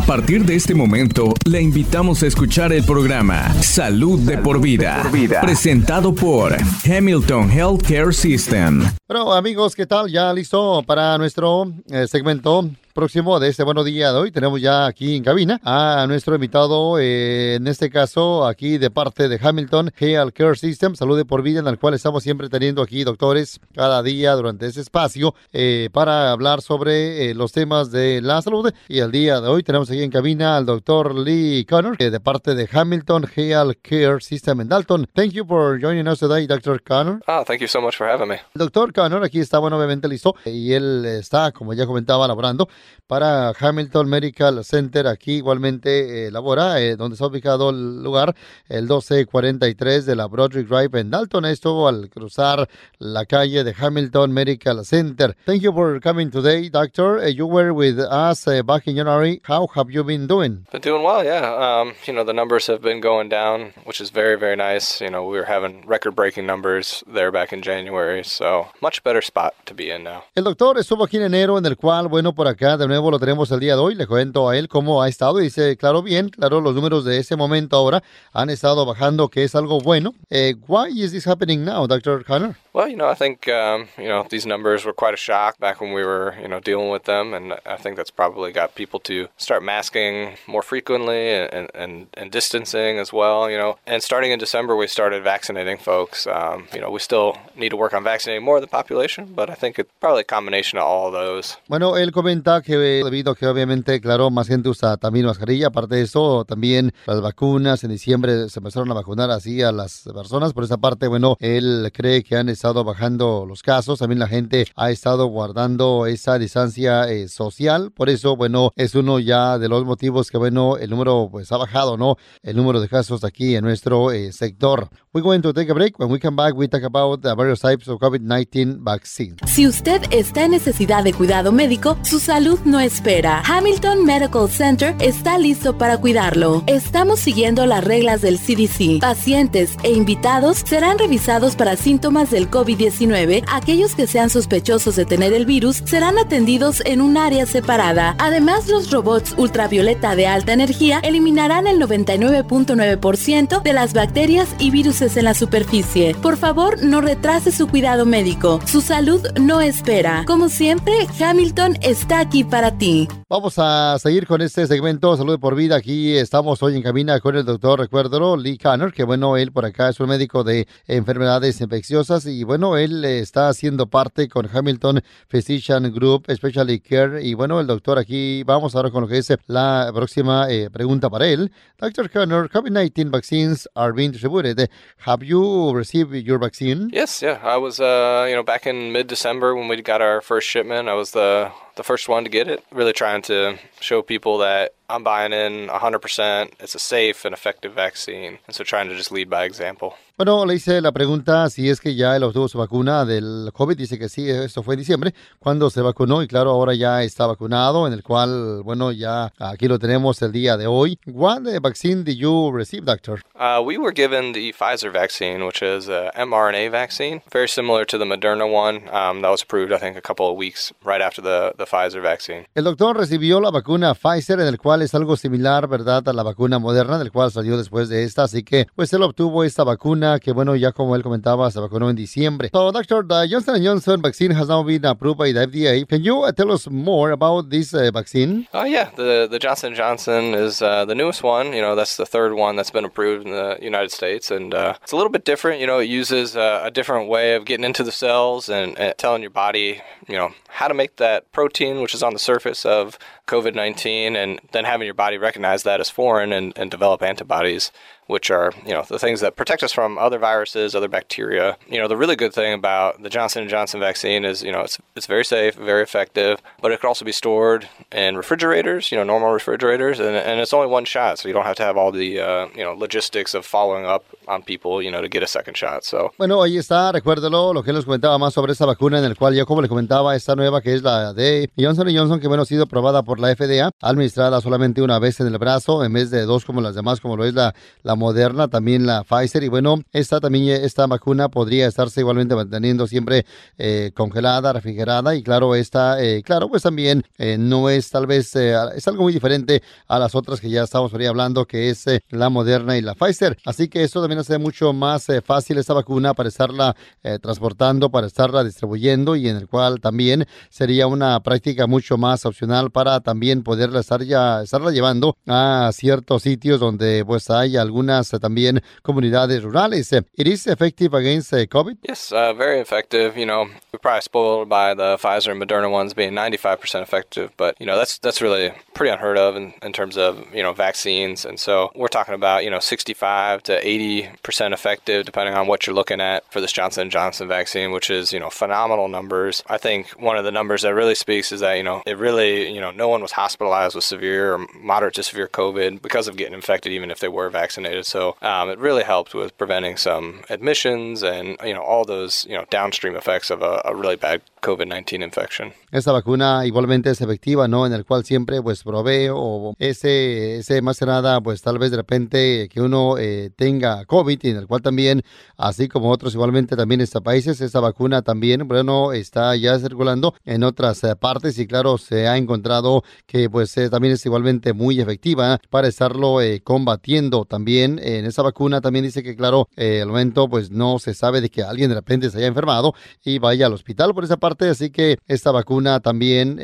A partir de este momento, le invitamos a escuchar el programa Salud, de, por vida, presentado por Hamilton Healthcare System. Bueno, amigos, ¿qué tal? Ya listo para nuestro eh, segmento próximo de este buenos día de hoy. Tenemos ya aquí en cabina a nuestro invitado, eh, en este caso aquí de parte de Hamilton Health Care System, Salud de por Vida, en el cual estamos siempre teniendo aquí doctores cada día durante ese espacio eh, para hablar sobre eh, los temas de la salud. Y el día de hoy tenemos aquí en cabina al doctor Lee Connor de parte de Hamilton Health Care System en Dalton. Thank you for joining us today, Dr. Connor. Oh, thank you so much for having me. El doctor Connor aquí está, bueno, obviamente listo y él está, como ya comentaba, laborando para Hamilton Medical Center. Aquí igualmente eh, labora, eh, donde está ubicado el lugar, el 1243 de la Broderick Drive en Dalton. Esto al cruzar la calle de Hamilton Medical Center. Thank you for coming today, doctor. Uh, you were with us uh, back in January. How have you been doing? Been doing well, yeah. Um, you know, the numbers have been going down, which is very, very nice. You know, we were having record breaking numbers there back in January, so much better spot to be in now. El doctor estuvo aquí en enero, en el cual, bueno, por acá de nuevo lo tenemos el día de hoy. Le cuento a él cómo ha estado y dice, claro, bien, claro, los números de ese momento ahora han estado bajando, que es algo bueno. Eh, why is this happening now, Dr. Connor? Well, you know, I think um, you know these numbers were quite a shock back when we were you know dealing with them, and I think that's probably got people to start masking more frequently and and, and distancing as well. You know, and starting in December, we started vaccinating folks. Um, you know, we still need to work on vaccinating more of the population, but I think it's probably a combination of all of those. Bueno, él comenta que debido a que obviamente, claro, más gente usa también mascarilla. Aparte de eso, también las vacunas en diciembre se empezaron a vacunar así a las personas. Por esa parte, bueno, él cree que han estado bajando los casos, también la gente ha estado guardando esa distancia eh, social, por eso, bueno, es uno ya de los motivos que, bueno, el número pues ha bajado, ¿no? El número de casos aquí en nuestro eh, sector. We're going to take a break. When we come back, we talk about the various types of COVID-19 vaccine. Si usted está en necesidad de cuidado médico, su salud no espera. Hamilton Medical Center está listo para cuidarlo. Estamos siguiendo las reglas del CDC. Pacientes e invitados serán revisados para síntomas del COVID-19. Aquellos que sean sospechosos de tener el virus serán atendidos en un área separada. Además, los robots ultravioleta de alta energía eliminarán el 99.9% de las bacterias y virus en la superficie. Por favor, no retrase su cuidado médico. Su salud no espera. Como siempre, Hamilton está aquí para ti. Vamos a seguir con este segmento Salud por Vida. Aquí estamos hoy en cabina con el doctor, recuerdo, Lee Connor, que bueno, él por acá es un médico de enfermedades infecciosas y bueno, él está haciendo parte con Hamilton Physician Group Specialty Care y bueno, el doctor aquí, vamos ahora con lo que es la próxima eh, pregunta para él. Dr. Connor, COVID-19 vaccines are being distributed. Have you received your vaccine? Yes, yeah. I was, uh, you know, back in mid-December when we got our first shipment. I was the the first one to get it. Really trying to show people that I'm buying in 100%. It's a safe and effective vaccine. And so trying to just lead by example. Bueno, le hice la pregunta si es que ya él obtuvo su vacuna del COVID. Dice que sí, esto fue en diciembre, cuando se vacunó. Y claro, ahora ya está vacunado, en el cual, bueno, ya aquí lo tenemos el día de hoy. What vaccine did you receive, doctor? Uh, we were given the Pfizer vaccine, which is a mRNA vaccine, very similar to the Moderna one um, that was approved, I think, a couple of weeks right after the, the Pfizer vaccine. El doctor recibió la vacuna Pfizer, en el cual es algo similar, ¿verdad?, a la vacuna Moderna, del cual salió después de esta. Así que, pues él obtuvo esta vacuna que, bueno, ya como él comentaba, se vacunó en diciembre. So, doctor, the Johnson Johnson vaccine has now been approved by the FDA. Can you uh, tell us more about this uh, vaccine? Oh, yeah. The, the Johnson Johnson is uh, the newest one. You know, that's the third one that's been approved in the United States. And uh, it's a little bit different. You know, it uses uh, a different way of getting into the cells and, and telling your body, you know, how to make that protein, which is on the surface of COVID 19, and then having your body recognize that as foreign and, and develop antibodies which are you know the things that protect us from other viruses, other bacteria. You know the really good thing about the Johnson Johnson vaccine is you know it's it's very safe, very effective, but it can also be stored in refrigerators, you know normal refrigerators, and, and it's only one shot, so you don't have to have all the uh, you know logistics of following up people, you know, to get a second shot. So. Bueno, ahí está, recuérdelo, lo que les comentaba más sobre esa vacuna en el cual yo como le comentaba esta nueva que es la de Johnson Johnson que bueno ha sido probada por la FDA, administrada solamente una vez en el brazo, en vez de dos como las demás, como lo es la, la Moderna, también la Pfizer. Y bueno, esta también, esta vacuna podría estarse igualmente manteniendo siempre eh, congelada, refrigerada. Y claro, esta, eh, claro, pues también eh, no es tal vez, es algo muy diferente a las otras que ya estamos por hablando, que es la Moderna y la Pfizer. Así que esto también hace mucho más fácil esta vacuna para estarla transportando, para estarla distribuyendo y en el cual también sería una práctica mucho más opcional para también poderla estar ya, estarla llevando a ciertos sitios donde pues hay algunas también comunidades rurales. It is effective against uh, COVID? Yes, uh, very effective. You know, we're probably spoiled by the Pfizer and Moderna ones being 95% effective, but you know, that's that's really pretty unheard of in, in terms of, you know, vaccines. And so we're talking about, you know, 65 to 80% effective depending on what you're looking at for this Johnson Johnson vaccine, which is, you know, phenomenal numbers. I think one of the numbers that really speaks is that, you know, it really, you know, no one was hospitalized with severe or moderate to severe COVID because of getting infected, even if they were vaccinated. So um, it really helped with preventing some admissions and, you know, all those, you know, downstream effects of a, a really bad COVID-19 infection. Esta vacuna igualmente es efectiva, ¿no? En el cual siempre pues provee o ese, ese más que nada pues tal vez de repente que uno eh, tenga COVID y en el cual también, así como otros igualmente también está países, esta vacuna también, bueno, está ya circulando en otras eh, partes y claro, se ha encontrado que pues eh, también es igualmente muy efectiva para estarlo combatiendo también. En esa vacuna también dice que claro, al momento pues no se sabe de que alguien de repente se haya enfermado y vaya al hospital por esa parte, así que esta vacuna también,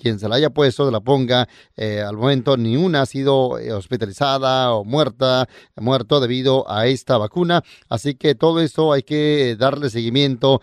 quien se la haya puesto, la ponga, al momento ni una ha sido hospitalizada o muerta, muerto debido a esta vacuna, así que todo eso hay que darle seguimiento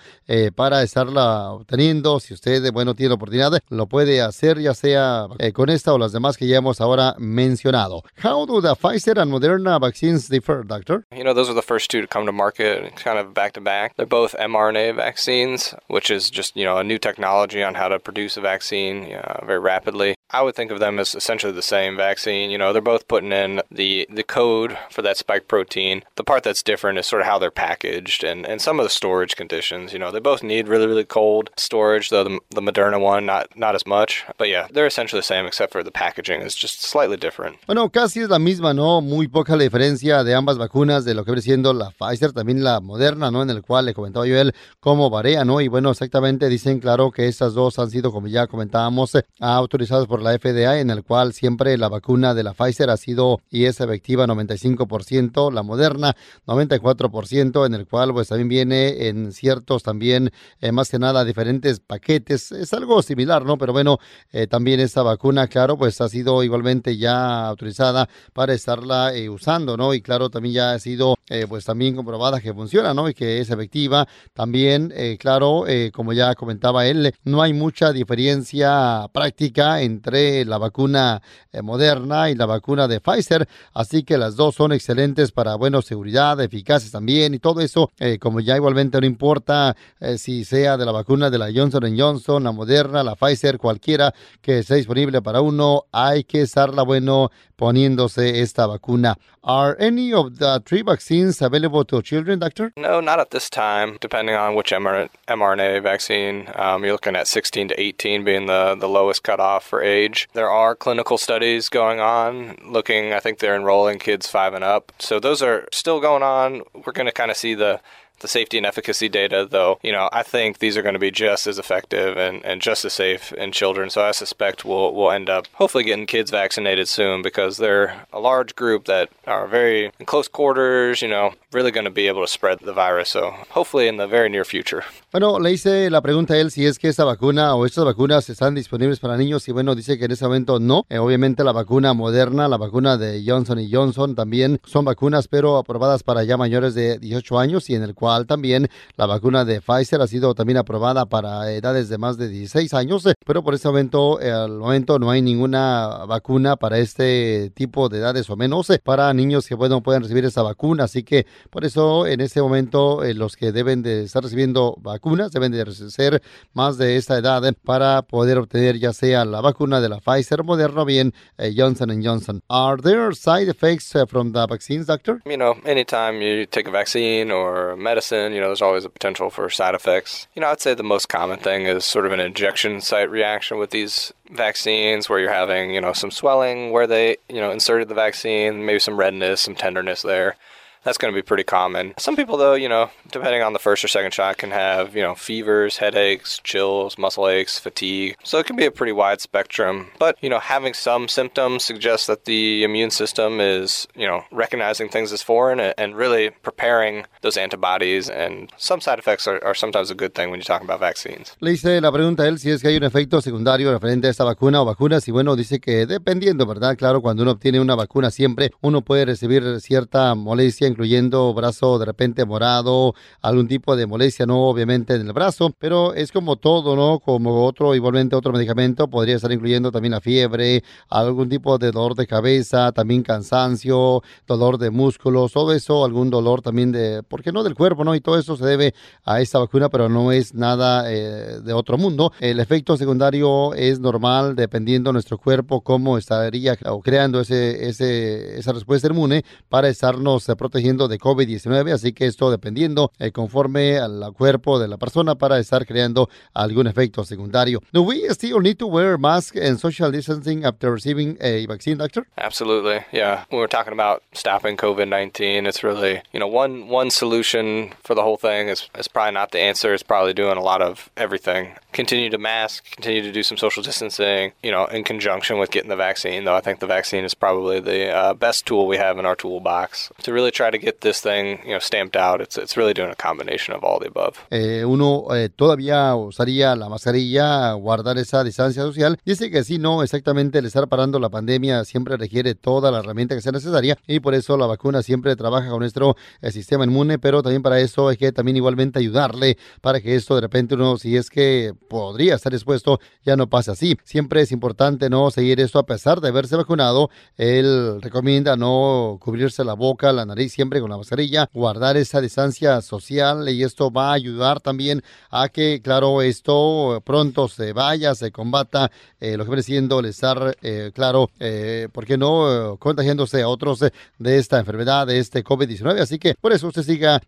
para estarla obteniendo, si usted, bueno, tiene la oportunidad, lo puede hacer ya sea con esta o las demás que ya hemos ahora mencionado. How do the Pfizer and Moderna vaccines differ, doctor? You know, those are the first two to come to market kind of back to back. They're both mRNA vaccines, which is just, you know, a new technology on how to produce a vaccine uh, very rapidly. I would think of them as essentially the same vaccine. You know, they're both putting in the the code for that spike protein. The part that's different is sort of how they're packaged and, and some of the storage conditions. You know, they both need really really cold storage, though the, the Moderna one not not as much. But yeah, they're essentially the same except for the packaging is just slightly different. Bueno, casi es la misma, ¿no? Muy poca la diferencia de ambas vacunas de lo que viene siendo la Pfizer, también la Moderna, ¿no? En el cual le comentaba yo él cómo varía, ¿no? Y bueno, exactamente dicen claro que estas dos han sido, como ya comentábamos, autorizadas por la FDA, en el cual siempre la vacuna de la Pfizer ha sido y es efectiva 95%, la Moderna 94%, en el cual pues también viene en ciertos también, eh, más que nada, diferentes paquetes. Es algo similar, ¿no? Pero bueno, eh, también esta vacuna, claro, pues ha sido igualmente ya autorizada para estarla eh, usando, ¿no? Y claro, también ya ha sido pues también comprobada que funciona, ¿no? Y que es efectiva. También, claro, como ya comentaba él, no hay mucha diferencia práctica entre la vacuna moderna y la vacuna de Pfizer, así que las dos son excelentes para, bueno, seguridad, eficaces también y todo eso, eh, como ya igualmente no importa eh, si sea de la vacuna de la Johnson Johnson, la Moderna, la Pfizer, cualquiera que esté disponible para uno, hay que estarla, bueno, poniéndose esta vacuna. Are any of the three vaccines available to children, doctor? No, not at this time. Depending on which mRNA vaccine, um, you're looking at 16 to 18 being the, the lowest cutoff for age. There are clinical studies going on looking, I think they're enrolling kids five and up. So those are still going on. We're going to kind of see the the safety and efficacy data, though, you know, I think these are going to be just as effective and, and just as safe in children. So I suspect we'll, we'll end up hopefully getting kids vaccinated soon because they're a large group that are very in close quarters, you know, really going to be able to spread the virus. So hopefully in the very near future. Bueno, le hice la pregunta a él si es que esta vacuna o estas vacunas están disponibles para niños y bueno, dice que en ese momento no. Eh, obviamente la vacuna moderna, la vacuna de Johnson y Johnson también son vacunas pero aprobadas para ya mayores de 18 años y en el cual también la vacuna de Pfizer ha sido también aprobada para edades de más de 16 años, eh, pero por ese momento, eh, al momento no hay ninguna vacuna para este tipo de edades o menos eh, para niños que bueno, pueden recibir esa vacuna, así que por eso en este momento los que deben de estar recibiendo vacunas deben de ser más de esta edad para poder obtener ya sea la vacuna de la Pfizer, Moderna o bien Johnson Johnson. Are there side effects from the vaccines, doctor? You know, anytime you take a vaccine or medicine medicine, you know, there's always a potential for side effects. You know, I'd say the most common thing is sort of an injection site reaction with these vaccines where you're having, you know, some swelling where they, you know, inserted the vaccine, maybe some redness, some tenderness there that's going to be pretty common. Some people, though, you know, depending on the first or second shot, can have, you know, fevers, headaches, chills, muscle aches, fatigue. So it can be a pretty wide spectrum. But, you know, having some symptoms suggests that the immune system is, you know, recognizing things as foreign and really preparing those antibodies. And some side effects are, are sometimes a good thing when you're talking about vaccines. Le hice la pregunta a él si es que hay un efecto secundario referente a esta vacuna o vacunas. Y bueno, dice que dependiendo, ¿verdad? Claro, cuando uno obtiene una vacuna siempre uno puede recibir cierta molestia incluyendo brazo de repente morado, algún tipo de molestia, no obviamente en el brazo, pero es como todo, ¿no? Como otro, igualmente otro medicamento, podría estar incluyendo también la fiebre, algún tipo de dolor de cabeza, también cansancio, dolor de músculos, todo eso, algún dolor también de, ¿por qué no? Del cuerpo, ¿no? Y todo eso se debe a esta vacuna, pero no es nada eh, de otro mundo. El efecto secundario es normal dependiendo de nuestro cuerpo, cómo estaría creando ese, ese, esa respuesta inmune para estarnos eh, de COVID-19, así que esto dependiendo eh, conforme al cuerpo de la persona para estar creando algún efecto secundario. Do we still need to wear masks and social distancing after receiving a vaccine, doctor? Absolutely, yeah. When we're talking about stopping COVID-19, it's really, you know, one one solution for the whole thing is, is probably not the answer. It's probably doing a lot of everything. Continue to mask, continue to do some social distancing, you know, in conjunction with getting the vaccine, though I think the vaccine is probably the uh, best tool we have in our toolbox to really try to get this thing, you know, stamped out. It's it's really doing a combination of all the above. Eh, uno eh, todavía usaría la mascarilla, guardar esa distancia social. Dice que sí, no, exactamente el estar parando la pandemia siempre requiere toda la herramienta que sea necesaria y por eso la vacuna siempre trabaja con nuestro eh, sistema inmune, pero también para eso hay que también igualmente ayudarle para que esto de repente uno, si es que podría estar expuesto, ya no pase así. Siempre es importante no seguir esto a pesar de haberse vacunado. Él recomienda no cubrirse la boca, la nariz siempre con la mascarilla, guardar esa distancia social y esto va a ayudar también a que, claro, esto pronto se vaya, se combata eh, lo que viene siendo el estar, eh, claro, eh, ¿por qué no? contagiándose a otros de esta enfermedad, de este COVID-19. Así que por eso usted siga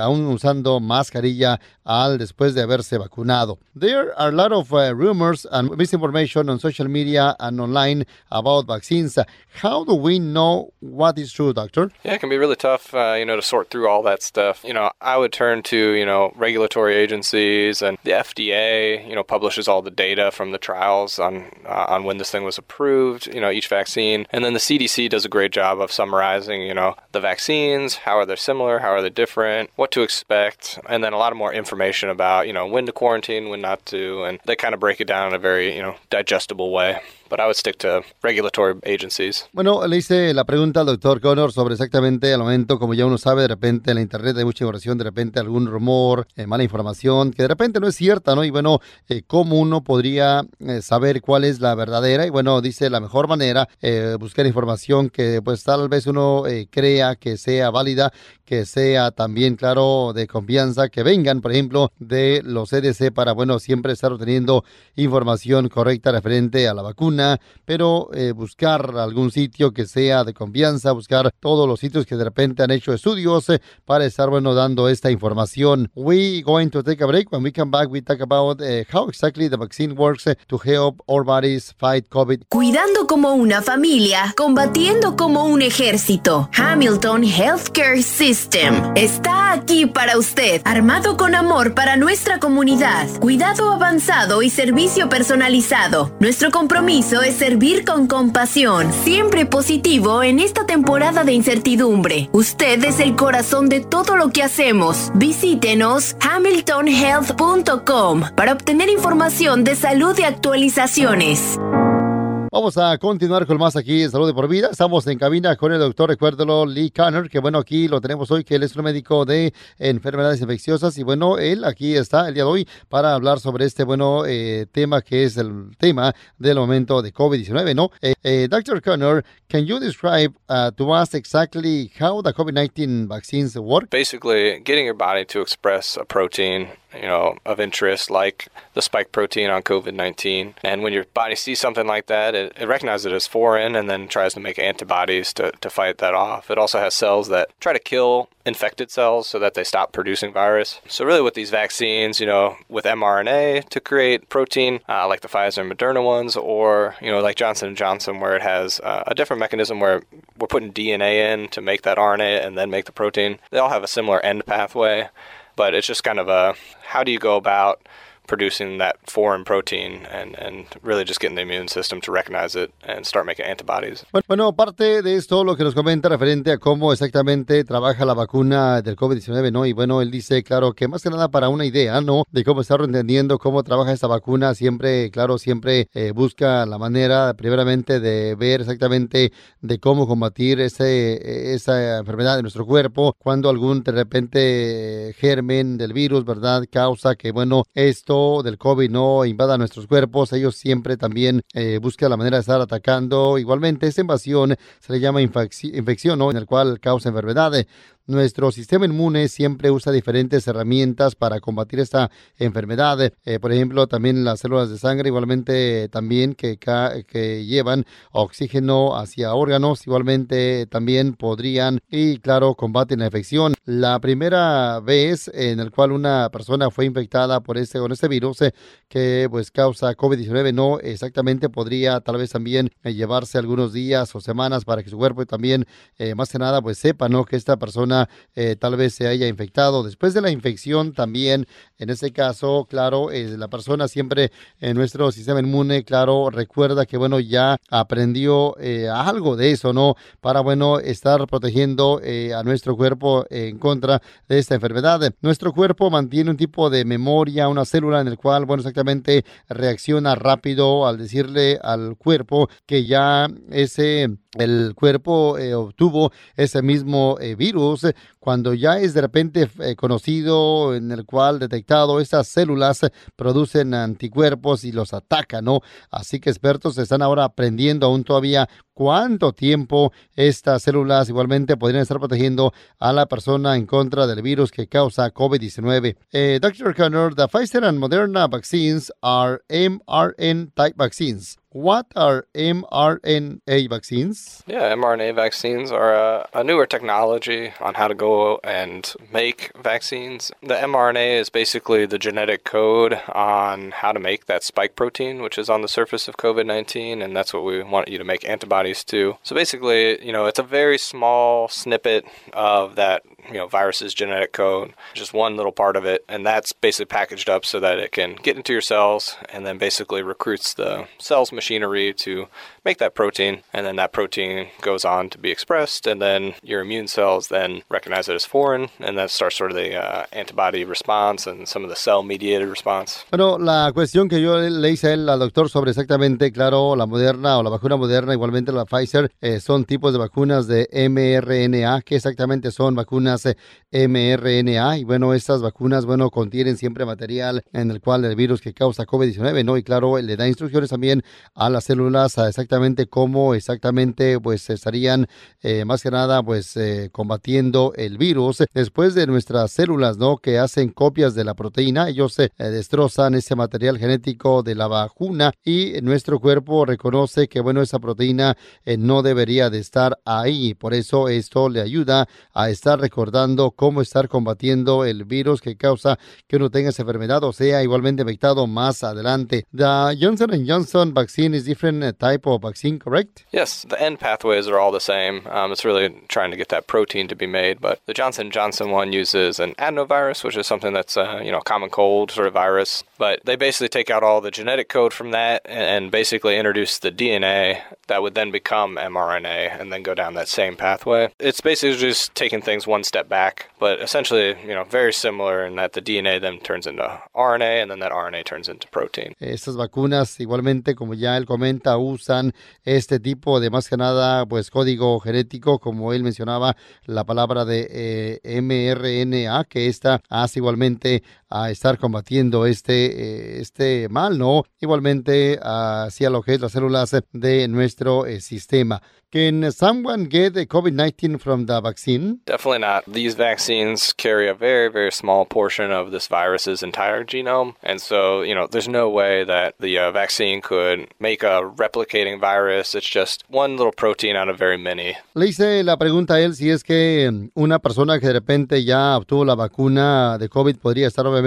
aún usando mascarilla al después de haberse vacunado. There are a lot of rumors and misinformation on social media and online about vaccines. How do we know what is true, doctor? Yeah, it can be really tough, uh, you know, to sort through all that stuff. You know, I would turn to, you know, regulatory agencies and the FDA, you know, publishes all the data from the trials on uh, on when this thing was approved, you know, each vaccine. And then the CDC does a great job of summarizing, you know, the vaccines, how are they similar, how are they different, what to expect, and then a lot of more information about, you know, when to quarantine, when not to, and they kind of break it down in a very, you know, digestible way. But I would stick to regulatory agencies. Bueno, le hice la pregunta al doctor Connor sobre exactamente al momento, como ya uno sabe, de repente en la internet hay mucha información, de repente algún rumor, eh, mala información, que de repente no es cierta, ¿no? Y bueno, eh, cómo uno podría eh, saber cuál es la verdadera. Y bueno, dice la mejor manera, eh, buscar información que pues tal vez uno crea que sea válida, que sea también, claro, de confianza, que vengan, por ejemplo, de los CDC para, bueno, siempre estar obteniendo información correcta referente a la vacuna, pero eh, buscar algún sitio que sea de confianza, buscar todos los sitios que de repente han hecho estudios eh, para estar, bueno, dando esta información. We going to take a break. When we come back, we talk about uh, how exactly the vaccine works uh, to help our bodies fight COVID. Cuidando como una familia, combatiendo como un ejército. Hamilton Healthcare System está aquí para usted, armado con amor para nuestra comunidad, cuidado avanzado y servicio personalizado. Nuestro compromiso es servir con compasión, siempre positivo en esta temporada de incertidumbre. Usted es el corazón de todo lo que hacemos. Visítenos hamiltonhealth.com para obtener información de salud y actualizaciones. Vamos a continuar con más aquí en Salud de por Vida. Estamos en cabina con el doctor, recuérdelo, Lee Conner, que bueno, aquí lo tenemos hoy, que él es un médico de enfermedades infecciosas. Y bueno, él aquí está el día de hoy para hablar sobre este bueno eh, tema que es el tema del momento de COVID-19, ¿no? Eh, eh. Conner, can you describe uh, to us exactly how the COVID-19 vaccines work? Basically, getting your body to express a protein you know, of interest, like the spike protein on COVID 19. And when your body sees something like that, it, it recognizes it as foreign and then tries to make antibodies to, to fight that off. It also has cells that try to kill infected cells so that they stop producing virus. So, really, with these vaccines, you know, with mRNA to create protein, uh, like the Pfizer and Moderna ones, or, you know, like Johnson & Johnson, where it has uh, a different mechanism where we're putting DNA in to make that RNA and then make the protein, they all have a similar end pathway. But it's just kind of a how do you go about producing that foreign protein and, and really just getting the immune system to recognize it and start making antibodies. Bueno, parte de esto, lo que nos comenta referente a cómo exactamente trabaja la vacuna del COVID-19, ¿no? Y bueno, él dice, claro, que más que nada para una idea, ¿no? De cómo estar entendiendo cómo trabaja esta vacuna, siempre, claro, siempre eh, busca la manera, primeramente, de ver exactamente de cómo combatir ese, esa enfermedad de nuestro cuerpo, cuando algún, de repente, germen del virus, ¿verdad? Causa que, bueno, esto del COVID no invada nuestros cuerpos, ellos siempre también eh, buscan la manera de estar atacando. Igualmente, esta invasión se le llama infección, ¿no? en el cual causa enfermedades. Nuestro sistema inmune siempre usa diferentes herramientas para combatir esta enfermedad. Eh, por ejemplo, también las células de sangre, igualmente también que, que llevan oxígeno hacia órganos, igualmente también podrían y claro, combaten la infección. La primera vez en el cual una persona fue infectada por este con este virus eh, que pues causa COVID-19 no exactamente podría tal vez también eh, llevarse algunos días o semanas para que su cuerpo también más que nada pues sepa no que esta persona eh, tal vez se haya infectado. Después de la infección también, en este caso, claro, eh, la persona siempre en nuestro sistema inmune, claro, recuerda que, bueno, ya aprendió eh, algo de eso, ¿no? Para, bueno, estar protegiendo a nuestro cuerpo en contra de esta enfermedad. Nuestro cuerpo mantiene un tipo de memoria, una célula en el cual, bueno, exactamente reacciona rápido al decirle al cuerpo que ya ese el cuerpo obtuvo ese mismo virus cuando ya es de repente eh, conocido en el cual detectado estas células producen anticuerpos y los atacan, ¿no? Así que expertos están ahora aprendiendo aún todavía cuánto tiempo estas células igualmente podrían estar protegiendo a la persona en contra del virus que causa COVID-19. Dr. Connor, the Pfizer and Moderna vaccines are mRNA type vaccines. What are mRNA vaccines? Yeah, mRNA vaccines are a, a, newer technology on how to go and make vaccines. The mRNA is basically the genetic code on how to make that spike protein, which is on the surface of COVID 19, and that's what we want you to make antibodies to. So basically, you know, it's a very small snippet of that you know viruses genetic code just one little part of it. And that's basically packaged up so that it can get into your cells and then basically recruits the cells machinery to make that protein. And then that protein goes on to be expressed. And then your immune cells then recognize it as foreign. And that starts sort of the uh, antibody response and some of the cell mediated response. Bueno la cuestión que yo le hice al doctor sobre exactamente claro la moderna o la vacuna moderna igualmente la Pfizer eh, son tipos de vacunas de mRNA. Que exactamente son vacunas mRNA y bueno, estas vacunas, bueno, contienen siempre material en el cual el virus que causa COVID-19, ¿no? Y claro, le da instrucciones también a las células a exactamente cómo exactamente pues estarían eh, más que nada pues eh, combatiendo el virus. Después de nuestras células, ¿no? Que hacen copias de la proteína, ellos eh, destrozan ese material genético de la vacuna y nuestro cuerpo reconoce que bueno, esa proteína no debería de estar ahí. Por eso esto le ayuda a estar recordando recordando cómo estar combatiendo el virus que causa que uno tenga esa enfermedad o sea igualmente infectado más adelante. The Johnson Johnson vaccine is different type of vaccine, correct? Yes, the end pathways are all the same. Um, it's really trying to get that protein to be made, but the Johnson Johnson one uses an adenovirus, which is something that's uh, you know common cold sort of virus. But they basically take out all the genetic code from that and basically introduce the DNA that would then become mRNA and then go down that same pathway. It's basically just taking things one step back, but essentially, you know, very similar in that the DNA then turns into RNA and then that RNA turns into protein. Estas vacunas igualmente, como ya él comenta, usan este tipo de más que nada, pues código genético, como él mencionaba, la palabra de eh, mRNA, que esta hace igualmente a estar combatiendo este, eh, este mal, ¿no? Igualmente hacia lo que es las células de nuestro eh, sistema. Can someone get the COVID-19 from the vaccine? Definitely not. These vaccines carry a very, very small portion of this virus's entire genome. And so, you know, there's no way that the uh, vaccine could make a replicating virus. It's just one little protein out of very many. Le hice la pregunta a él si es que mm, una persona que de repente ya obtuvo la vacuna de COVID podría estar obviamente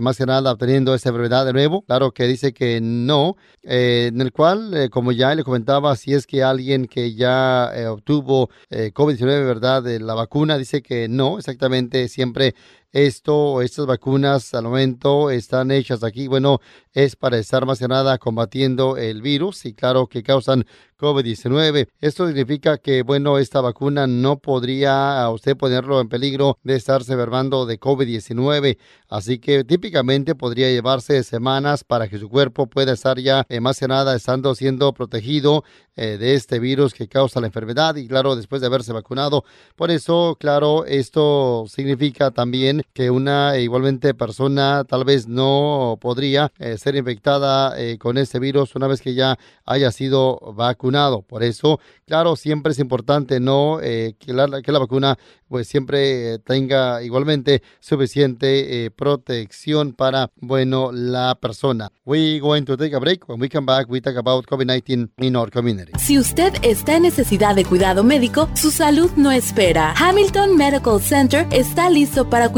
más que nada obteniendo esa enfermedad de nuevo. Claro que dice que no. Eh, en el cual, eh, como ya le comentaba, si es que alguien que ya eh, obtuvo eh, COVID-19, ¿verdad? De la vacuna, dice que no, exactamente, siempre esto, estas vacunas al momento están hechas aquí, bueno, es para estar más que nada combatiendo el virus y claro que causan COVID-19. Esto significa que, bueno, esta vacuna no podría a usted ponerlo en peligro de estarse enfermando de COVID-19. Así que típicamente podría llevarse semanas para que su cuerpo pueda estar ya eh, más que nada estando siendo protegido eh, de este virus que causa la enfermedad y claro, después de haberse vacunado. Por eso, claro, esto significa también que una igualmente persona tal vez no podría eh, ser infectada con este virus una vez que ya haya sido vacunado por eso, claro, siempre es importante no eh, que, la, que la vacuna pues siempre eh, tenga igualmente suficiente eh, protección para, bueno, la persona. We going to take a break. When we come back, we talk about COVID-19 in our community. Si usted está en necesidad de cuidado médico, su salud no espera. Hamilton Medical Center está listo para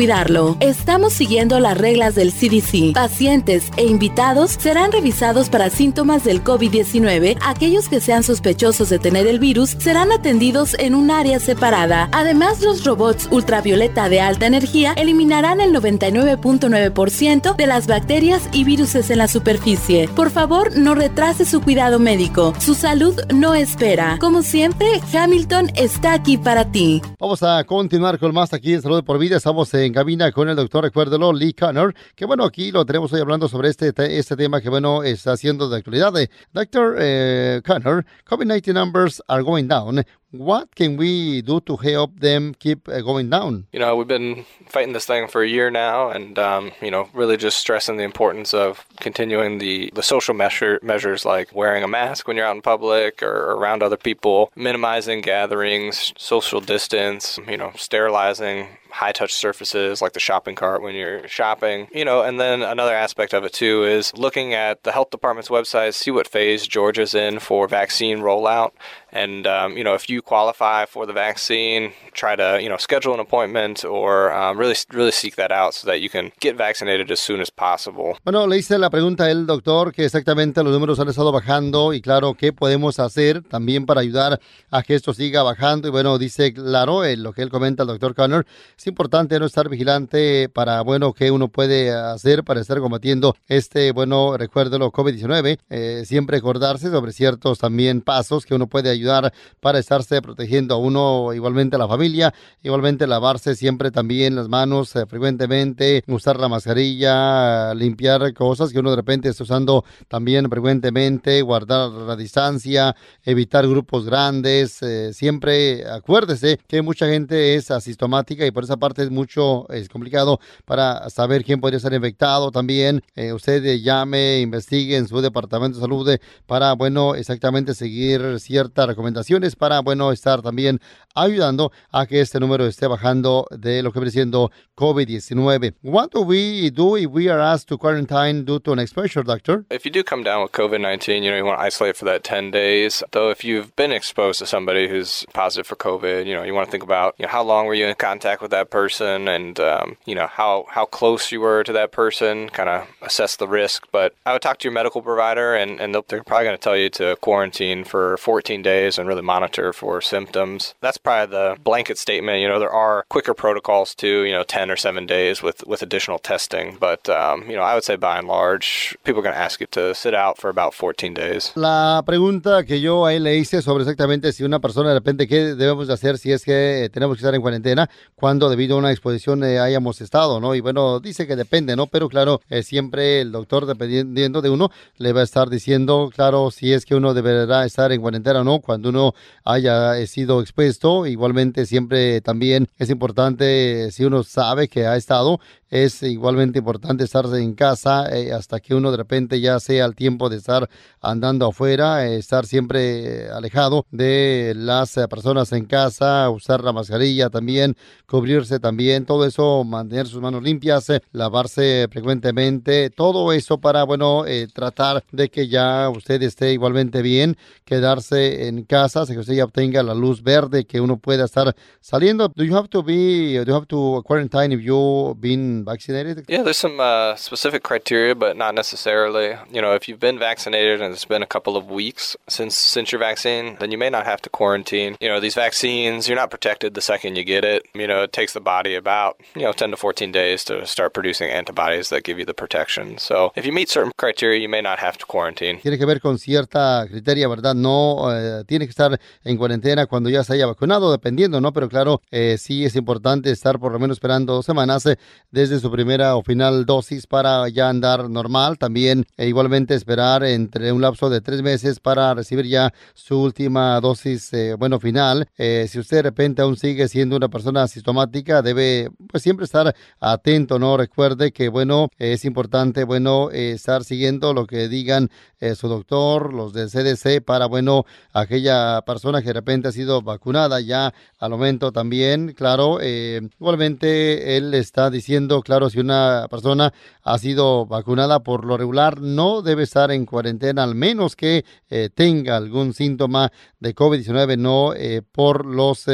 Estamos siguiendo las reglas del CDC. Pacientes e invitados serán revisados para síntomas del COVID-19. Aquellos que sean sospechosos de tener el virus serán atendidos en un área separada. Además, los robots ultravioleta de alta energía eliminarán el 99.9% de las bacterias y virus en la superficie. Por favor, no retrase su cuidado médico. Su salud no espera. Como siempre, Hamilton está aquí para ti. Vamos a continuar con más aquí en Salud por Vida. Estamos en cabina con el doctor, recuérdelo, Lee Connor, que bueno, aquí lo tenemos hoy hablando sobre este, este tema que bueno, está haciendo de actualidad. Doctor eh, Connor, COVID-19 numbers are going down. What can we do to help them keep uh, going down? You know, we've been fighting this thing for a year now, and um, you know, really just stressing the importance of continuing the the social measure, measures like wearing a mask when you're out in public or around other people, minimizing gatherings, social distance, you know, sterilizing high touch surfaces like the shopping cart when you're shopping, you know, and then another aspect of it too is looking at the health department's website, see what phase Georgia's in for vaccine rollout. And, um, you know, if you qualify for the vaccine, try to, you know, schedule an appointment or um, really, really seek that out so that you can get vaccinated as soon as possible. Bueno, le hice la pregunta al doctor que exactamente los números han estado bajando y claro, ¿qué podemos hacer también para ayudar a que esto siga bajando? Y bueno, dice, claro, en lo que él comenta el doctor Connor, es importante no estar vigilante para, bueno, qué uno puede hacer para estar combatiendo este, bueno, recuérdelo, COVID-19. Eh, siempre acordarse sobre ciertos también pasos que uno puede ayudar para estarse protegiendo a uno, igualmente a la familia, igualmente lavarse siempre también las manos eh, frecuentemente, usar la mascarilla, limpiar cosas que uno de repente está usando también frecuentemente, guardar la distancia, evitar grupos grandes, eh, siempre acuérdese que mucha gente es asintomática y por esa parte es mucho, es complicado para saber quién podría ser infectado también. Eh, usted llame, investigue en su departamento de salud para, bueno, exactamente seguir ciertas recomendaciones para, bueno, estar también ayudando a que este número esté bajando de lo que viene siendo COVID-19. What do we do if we are asked to quarantine due to an exposure, doctor? If you do come down with COVID-19, you know, you want to isolate for that 10 days. Though if you've been exposed to somebody who's positive for COVID, you know, you want to think about, you know, how long were you in contact with that person and, um, you know, how, how close you were to that person, kind of assess the risk. But I would talk to your medical provider and, and they're probably going to tell you to quarantine for 14 days and really monitor for symptoms. That's probably the blanket statement. You know, there are quicker protocols too, you know, 10 or 7 days with, with additional testing. But, um, you know, I would say by and large, people are going to ask you to sit out for about 14 days. La pregunta que yo ahí le hice sobre exactamente si una persona de repente qué debemos de hacer si es que tenemos que estar en cuarentena cuando debido a una exposición eh, hayamos estado, ¿no? Y bueno, dice que depende, ¿no? Pero claro, eh, siempre el doctor, dependiendo de uno, le va a estar diciendo, claro, si es que uno deberá estar en cuarentena o no cuando uno haya sido expuesto. Igualmente, siempre también es importante, si uno sabe que ha estado, es igualmente importante estarse en casa eh, hasta que uno de repente ya sea el tiempo de estar andando afuera, eh, estar siempre alejado de las personas en casa, usar la mascarilla también, cubrirse también, todo eso, mantener sus manos limpias, lavarse frecuentemente, todo eso para, bueno, tratar de que ya usted esté igualmente bien, quedarse en casa, que usted ya obtenga la luz verde, que uno pueda estar saliendo. Do you have to be, do you have to quarantine if you've been vaccinated? Yeah, there's some uh, specific criteria, but not necessarily. You know, if you've been vaccinated and it's been a couple of weeks since since your vaccine, then you may not have to quarantine. You know, these vaccines, you're not protected the second you get it. You know, it takes the body about, you know, 10 to 14 days to start producing antibodies that give you the protection. So, if you meet certain criteria, you may not have to quarantine. Tiene que ver con cierta criteria, ¿verdad? No eh, tiene que estar en cuarentena cuando ya se haya vacunado, dependiendo, ¿no? Pero claro, eh, sí es importante estar por lo menos esperando dos semanas eh, desde su primera o final dosis para ya andar normal. También e igualmente esperar entre un lapso de tres meses para recibir ya su última dosis, eh, bueno, final. si usted de repente aún sigue siendo una persona asintomática, debe pues siempre estar atento, ¿no? Recuerde que, bueno, es importante, bueno, estar siguiendo lo que digan su doctor, los del CDC, para, bueno, aquella persona que de repente ha sido vacunada ya al momento también, claro, eh, igualmente él está diciendo, claro, si una persona ha sido vacunada por lo regular, no debe estar en cuarentena, al menos que eh, tenga algún síntoma de COVID-19, no eh, por los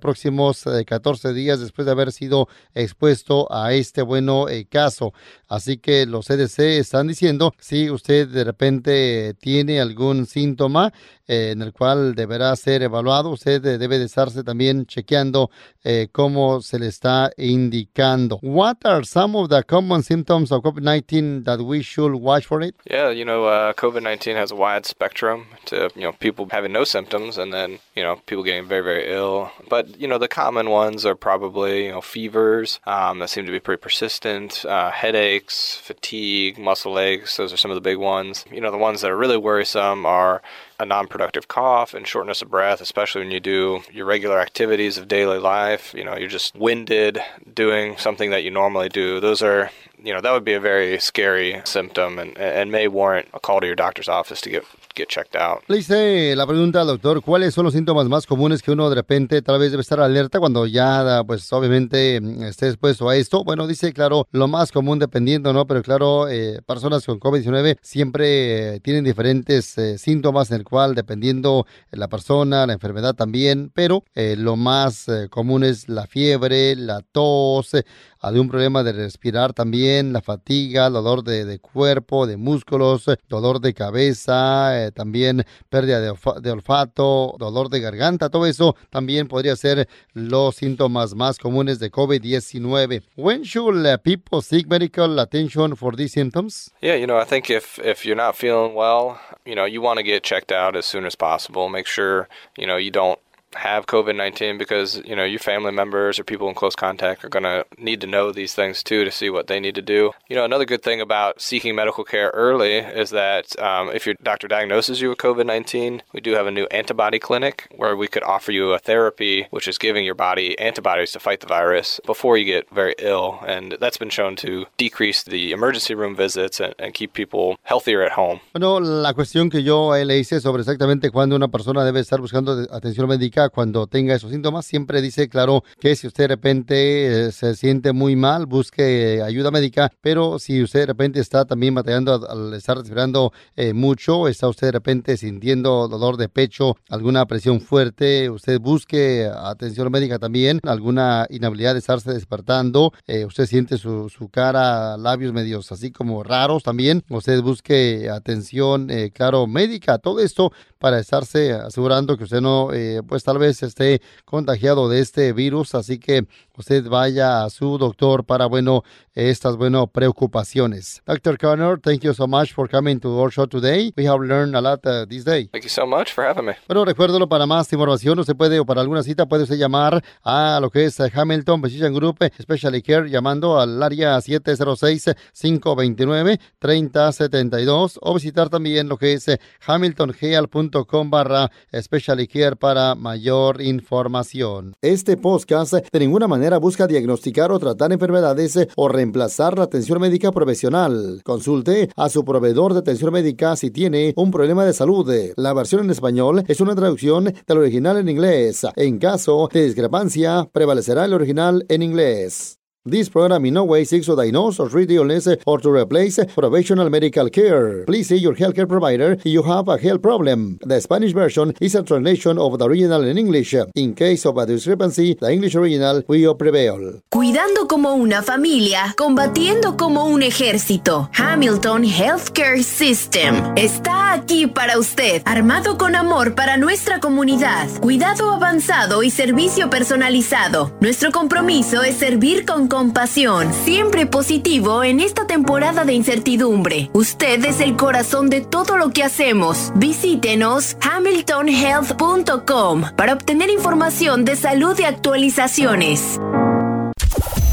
próximos 14 días después de haber sido expuesto a este bueno caso. Así que los CDC están diciendo, si usted de repente tiene algún síntoma, en el cual deberá ser evaluado. Usted debe de estarse también chequeando eh, cómo se le está indicando. What are some of the common symptoms of COVID-19 that we should watch for it? Yeah, you know, uh, COVID-19 has a wide spectrum to, you know, people having no symptoms and then, you know, people getting very, very ill. But, you know, the common ones are probably, you know, fevers um, that seem to be pretty persistent, uh, headaches, fatigue, muscle aches. Those are some of the big ones. You know, the ones that are really worrisome are a non productive cough and shortness of breath, especially when you do your regular activities of daily life. You know, you're just winded doing something that you normally do. Those are, you know, that would be a very scary symptom and, and may warrant a call to your doctor's office to get get checked out. Le la pregunta al doctor, ¿cuáles son los síntomas más comunes que uno de repente tal vez debe estar alerta cuando ya, pues obviamente esté expuesto a esto? Bueno, dice, claro, lo más común dependiendo, ¿no? Pero claro, eh, personas con COVID-19 siempre eh, tienen diferentes eh, síntomas en el cual, dependiendo la persona, la enfermedad también, pero lo más común es la fiebre, la tos, algún problema de respirar también, la fatiga, dolor de, cuerpo, de músculos, dolor de cabeza, eh, también pérdida de, de, olfato, dolor de garganta, todo eso también podría ser los síntomas más comunes de COVID-19. When should uh, people seek medical attention for these symptoms? Yeah, you know, I think if if you're not feeling well, you know, you want to get checked out as soon as possible. Make sure, you know, you don't have COVID 19 because, you know, your family members or people in close contact are going to need to know these things too to see what they need to do. You know, another good thing about seeking medical care early is that um, if your doctor diagnoses you with COVID 19, we do have a new antibody clinic where we could offer you a therapy which is giving your body antibodies to fight the virus before you get very ill. And that's been shown to decrease the emergency room visits and, and keep people healthier at home. Bueno, la cuestión que yo le hice sobre exactamente cuándo una persona debe estar buscando atención médica cuando tenga esos síntomas. Siempre dice, claro, que si usted de repente eh, se siente muy mal, busque ayuda médica, pero si usted de repente está también batallando al estar respirando eh, mucho, está usted de repente sintiendo dolor de pecho, alguna presión fuerte, usted busque atención médica también, alguna inhabilidad de estarse despertando, eh, usted siente su, cara, labios medios así como raros también, usted busque atención, claro, médica, todo esto para estarse asegurando que usted no, pues tal vez esté contagiado de este virus, así que usted vaya a su doctor para, bueno, estas, bueno, preocupaciones. Dr. Connor, thank you so much for coming to our show today. We have learned a lot uh, this day. Thank you so much for having me. Bueno, recuérdelo, para más información, usted puede, o para alguna cita, puede usted llamar a lo que es Hamilton Physician Group Specialty Care, llamando al área 706-529-3072, o visitar también lo que es hamiltongeal.com barra Specialty Care para mayor información. Este podcast de ninguna manera busca diagnosticar o tratar enfermedades o reemplazar la atención médica profesional. Consulte a su proveedor de atención médica si tiene un problema de salud. La versión en español es una traducción del original en inglés. En caso de discrepancia, prevalecerá el original en inglés. This program in no way seeks to diagnose or treat illness or to replace professional medical care. Please see your healthcare provider if you have a health problem. The Spanish version is a translation of the original in English. In case of a discrepancy, the English original will prevail. Cuidando como una familia, combatiendo como un ejército. Hamilton Healthcare System está aquí para usted, armado con amor para nuestra comunidad, cuidado avanzado y servicio personalizado. Nuestro compromiso es servir con compasión, siempre positivo en esta temporada de incertidumbre. Usted es el corazón de todo lo que hacemos. Visítenos hamiltonhealth.com para obtener información de salud y actualizaciones.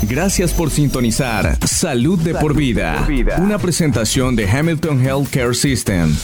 Gracias por sintonizar Salud de por vida, una presentación de Hamilton Healthcare System.